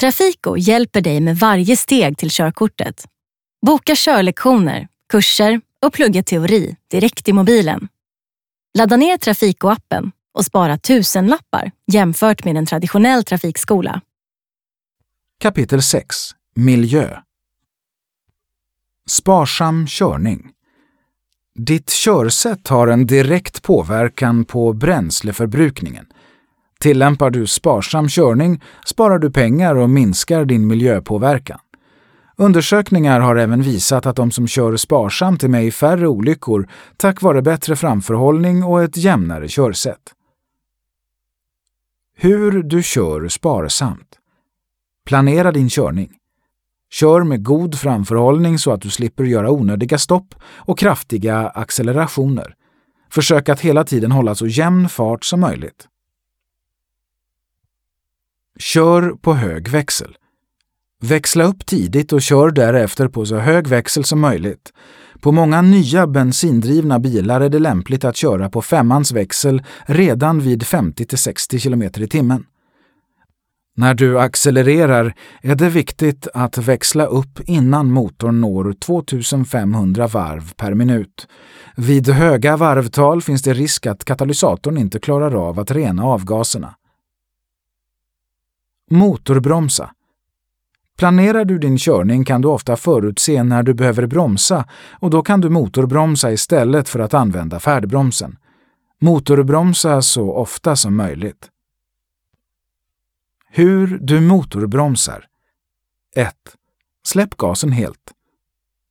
Trafiko hjälper dig med varje steg till körkortet. Boka körlektioner, kurser och plugga teori direkt i mobilen. Ladda ner Trafiko-appen och spara tusenlappar jämfört med en traditionell trafikskola. Kapitel 6 Miljö Sparsam körning Ditt körsätt har en direkt påverkan på bränsleförbrukningen. Tillämpar du sparsam körning sparar du pengar och minskar din miljöpåverkan. Undersökningar har även visat att de som kör sparsamt är med i färre olyckor tack vare bättre framförhållning och ett jämnare körsätt. Hur du kör sparsamt. Planera din körning. Kör med god framförhållning så att du slipper göra onödiga stopp och kraftiga accelerationer. Försök att hela tiden hålla så jämn fart som möjligt. Kör på hög växel. Växla upp tidigt och kör därefter på så hög växel som möjligt. På många nya bensindrivna bilar är det lämpligt att köra på femmans växel redan vid 50-60 km i timmen. När du accelererar är det viktigt att växla upp innan motorn når 2500 varv per minut. Vid höga varvtal finns det risk att katalysatorn inte klarar av att rena avgaserna. Motorbromsa. Planerar du din körning kan du ofta förutse när du behöver bromsa och då kan du motorbromsa istället för att använda färdbromsen. Motorbromsa så ofta som möjligt. Hur du motorbromsar 1. Släpp gasen helt.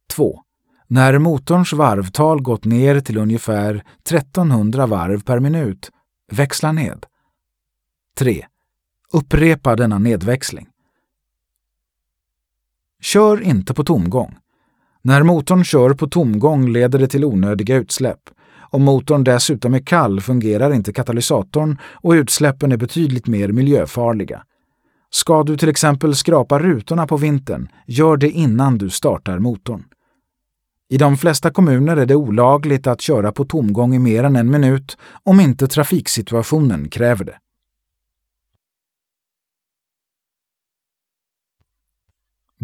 2. När motorns varvtal gått ner till ungefär 1300 varv per minut, växla ned. 3. Upprepa denna nedväxling. Kör inte på tomgång. När motorn kör på tomgång leder det till onödiga utsläpp. Om motorn dessutom är kall fungerar inte katalysatorn och utsläppen är betydligt mer miljöfarliga. Ska du till exempel skrapa rutorna på vintern, gör det innan du startar motorn. I de flesta kommuner är det olagligt att köra på tomgång i mer än en minut om inte trafiksituationen kräver det.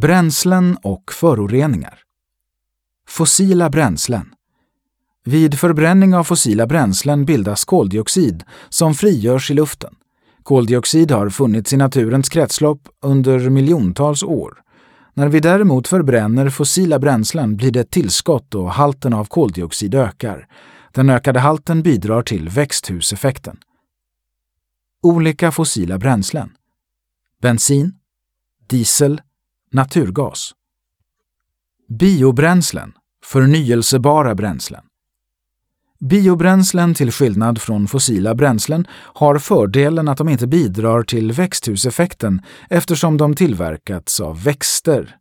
Bränslen och föroreningar. Fossila bränslen. Vid förbränning av fossila bränslen bildas koldioxid som frigörs i luften. Koldioxid har funnits i naturens kretslopp under miljontals år. När vi däremot förbränner fossila bränslen blir det ett tillskott och halten av koldioxid ökar. Den ökade halten bidrar till växthuseffekten. Olika fossila bränslen. Bensin, diesel, naturgas. Biobränslen, förnyelsebara bränslen. Biobränslen till skillnad från fossila bränslen har fördelen att de inte bidrar till växthuseffekten eftersom de tillverkats av växter.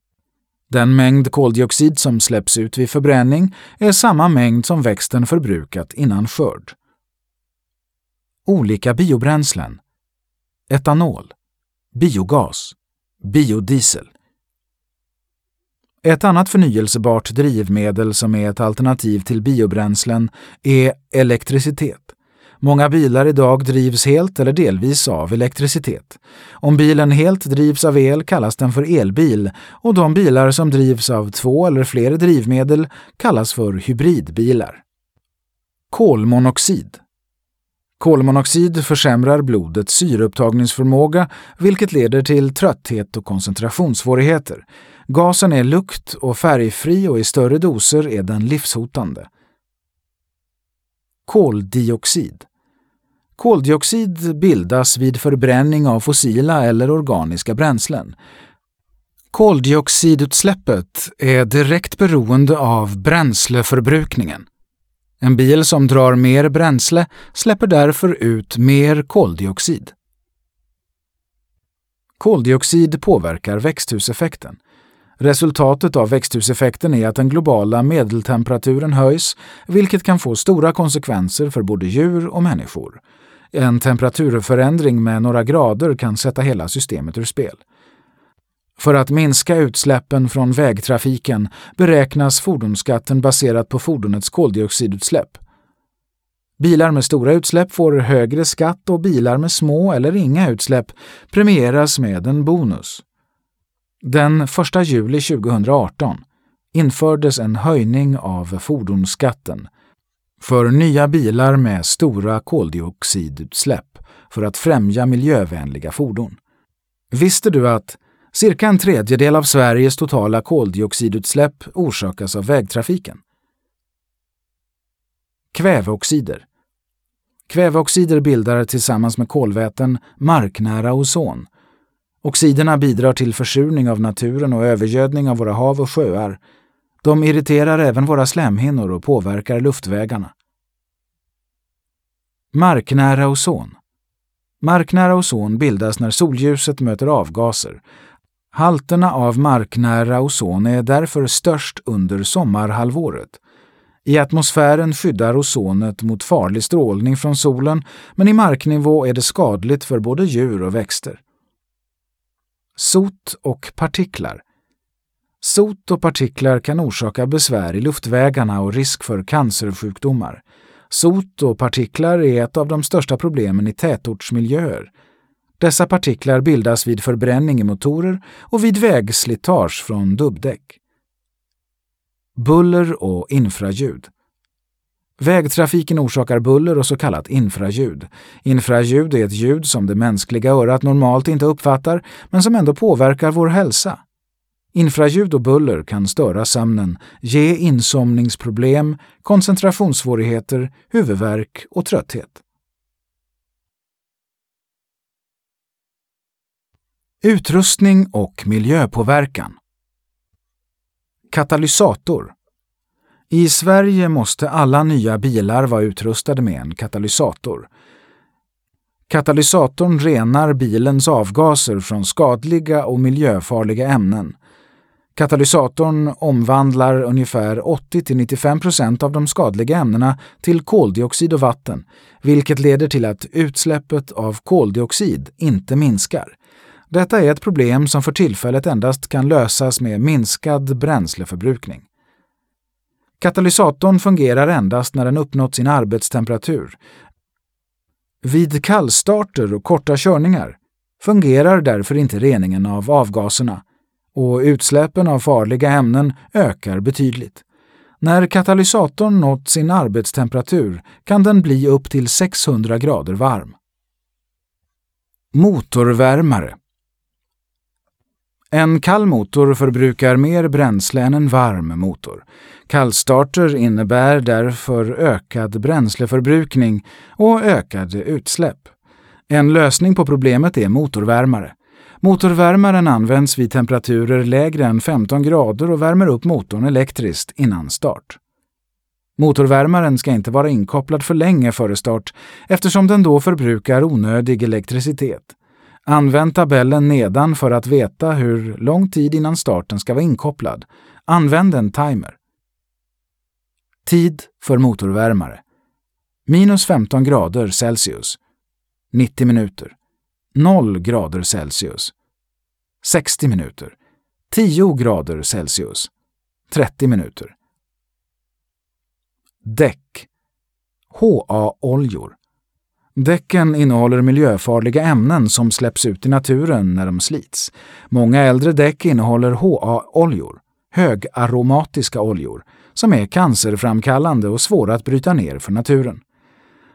Den mängd koldioxid som släpps ut vid förbränning är samma mängd som växten förbrukat innan skörd. Olika biobränslen Etanol Biogas Biodiesel ett annat förnyelsebart drivmedel som är ett alternativ till biobränslen är elektricitet. Många bilar idag drivs helt eller delvis av elektricitet. Om bilen helt drivs av el kallas den för elbil och de bilar som drivs av två eller fler drivmedel kallas för hybridbilar. Kolmonoxid Kolmonoxid försämrar blodets syreupptagningsförmåga vilket leder till trötthet och koncentrationssvårigheter. Gasen är lukt och färgfri och i större doser är den livshotande. Koldioxid Koldioxid bildas vid förbränning av fossila eller organiska bränslen. Koldioxidutsläppet är direkt beroende av bränsleförbrukningen. En bil som drar mer bränsle släpper därför ut mer koldioxid. Koldioxid påverkar växthuseffekten. Resultatet av växthuseffekten är att den globala medeltemperaturen höjs, vilket kan få stora konsekvenser för både djur och människor. En temperaturförändring med några grader kan sätta hela systemet ur spel. För att minska utsläppen från vägtrafiken beräknas fordonsskatten baserat på fordonets koldioxidutsläpp. Bilar med stora utsläpp får högre skatt och bilar med små eller inga utsläpp premieras med en bonus. Den 1 juli 2018 infördes en höjning av fordonsskatten för nya bilar med stora koldioxidutsläpp för att främja miljövänliga fordon. Visste du att cirka en tredjedel av Sveriges totala koldioxidutsläpp orsakas av vägtrafiken? Kväveoxider Kväveoxider bildar tillsammans med kolväten marknära ozon. Oxiderna bidrar till försurning av naturen och övergödning av våra hav och sjöar. De irriterar även våra slemhinnor och påverkar luftvägarna. Marknära ozon Marknära ozon bildas när solljuset möter avgaser. Halterna av marknära ozon är därför störst under sommarhalvåret. I atmosfären skyddar ozonet mot farlig strålning från solen, men i marknivå är det skadligt för både djur och växter. Sot och partiklar Sot och partiklar kan orsaka besvär i luftvägarna och risk för cancersjukdomar. Sot och partiklar är ett av de största problemen i tätortsmiljöer. Dessa partiklar bildas vid förbränning i motorer och vid vägslitage från dubbdäck. Buller och infraljud. Vägtrafiken orsakar buller och så kallat infraljud. Infraljud är ett ljud som det mänskliga örat normalt inte uppfattar men som ändå påverkar vår hälsa. Infraljud och buller kan störa sömnen, ge insomningsproblem, koncentrationssvårigheter, huvudvärk och trötthet. Utrustning och miljöpåverkan Katalysator I Sverige måste alla nya bilar vara utrustade med en katalysator. Katalysatorn renar bilens avgaser från skadliga och miljöfarliga ämnen. Katalysatorn omvandlar ungefär 80-95% av de skadliga ämnena till koldioxid och vatten, vilket leder till att utsläppet av koldioxid inte minskar. Detta är ett problem som för tillfället endast kan lösas med minskad bränsleförbrukning. Katalysatorn fungerar endast när den uppnått sin arbetstemperatur. Vid kallstarter och korta körningar fungerar därför inte reningen av avgaserna och utsläppen av farliga ämnen ökar betydligt. När katalysatorn nått sin arbetstemperatur kan den bli upp till 600 grader varm. Motorvärmare en kall motor förbrukar mer bränsle än en varm motor. Kallstarter innebär därför ökad bränsleförbrukning och ökade utsläpp. En lösning på problemet är motorvärmare. Motorvärmaren används vid temperaturer lägre än 15 grader och värmer upp motorn elektriskt innan start. Motorvärmaren ska inte vara inkopplad för länge före start eftersom den då förbrukar onödig elektricitet. Använd tabellen nedan för att veta hur lång tid innan starten ska vara inkopplad. Använd en timer. Tid för motorvärmare. Minus 15 grader Celsius. 90 minuter. 0 grader Celsius. 60 minuter. 10 grader Celsius. 30 minuter. Däck. HA-oljor. Däcken innehåller miljöfarliga ämnen som släpps ut i naturen när de slits. Många äldre däck innehåller HA-oljor, högaromatiska oljor, som är cancerframkallande och svåra att bryta ner för naturen.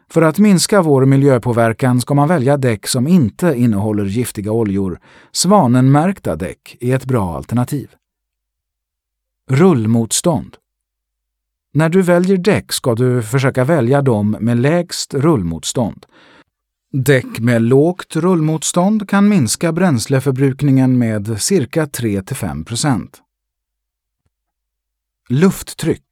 För att minska vår miljöpåverkan ska man välja däck som inte innehåller giftiga oljor. Svanenmärkta däck är ett bra alternativ. Rullmotstånd när du väljer däck ska du försöka välja dem med lägst rullmotstånd. Däck med lågt rullmotstånd kan minska bränsleförbrukningen med cirka 3-5% Lufttryck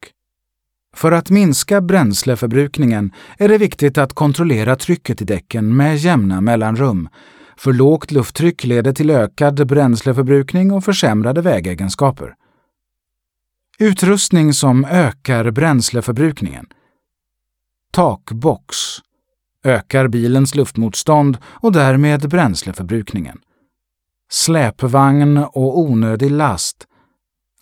För att minska bränsleförbrukningen är det viktigt att kontrollera trycket i däcken med jämna mellanrum. För lågt lufttryck leder till ökad bränsleförbrukning och försämrade vägegenskaper. Utrustning som ökar bränsleförbrukningen. Takbox ökar bilens luftmotstånd och därmed bränsleförbrukningen. Släpvagn och onödig last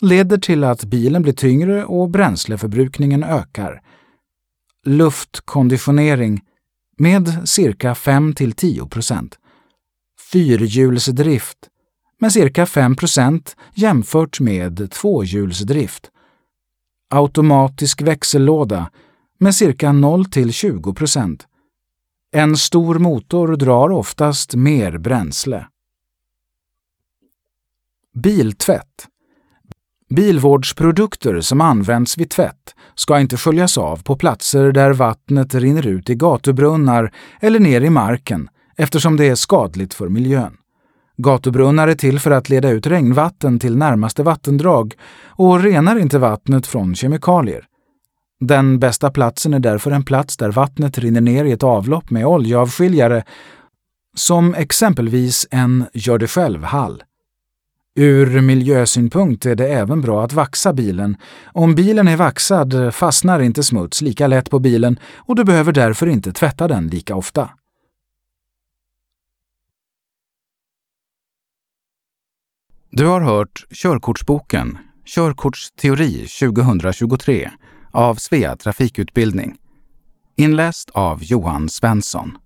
leder till att bilen blir tyngre och bränsleförbrukningen ökar. Luftkonditionering med cirka 5-10 procent. Fyrhjulsdrift med cirka 5% jämfört med tvåhjulsdrift. Automatisk växellåda med cirka 0 till 20% En stor motor drar oftast mer bränsle. Biltvätt Bilvårdsprodukter som används vid tvätt ska inte sköljas av på platser där vattnet rinner ut i gatubrunnar eller ner i marken eftersom det är skadligt för miljön. Gatubrunnar är till för att leda ut regnvatten till närmaste vattendrag och renar inte vattnet från kemikalier. Den bästa platsen är därför en plats där vattnet rinner ner i ett avlopp med oljeavskiljare, som exempelvis en gör det själv-hall. Ur miljösynpunkt är det även bra att vaxa bilen. Om bilen är vaxad fastnar inte smuts lika lätt på bilen och du behöver därför inte tvätta den lika ofta. Du har hört Körkortsboken Körkortsteori 2023 av Svea Trafikutbildning. Inläst av Johan Svensson.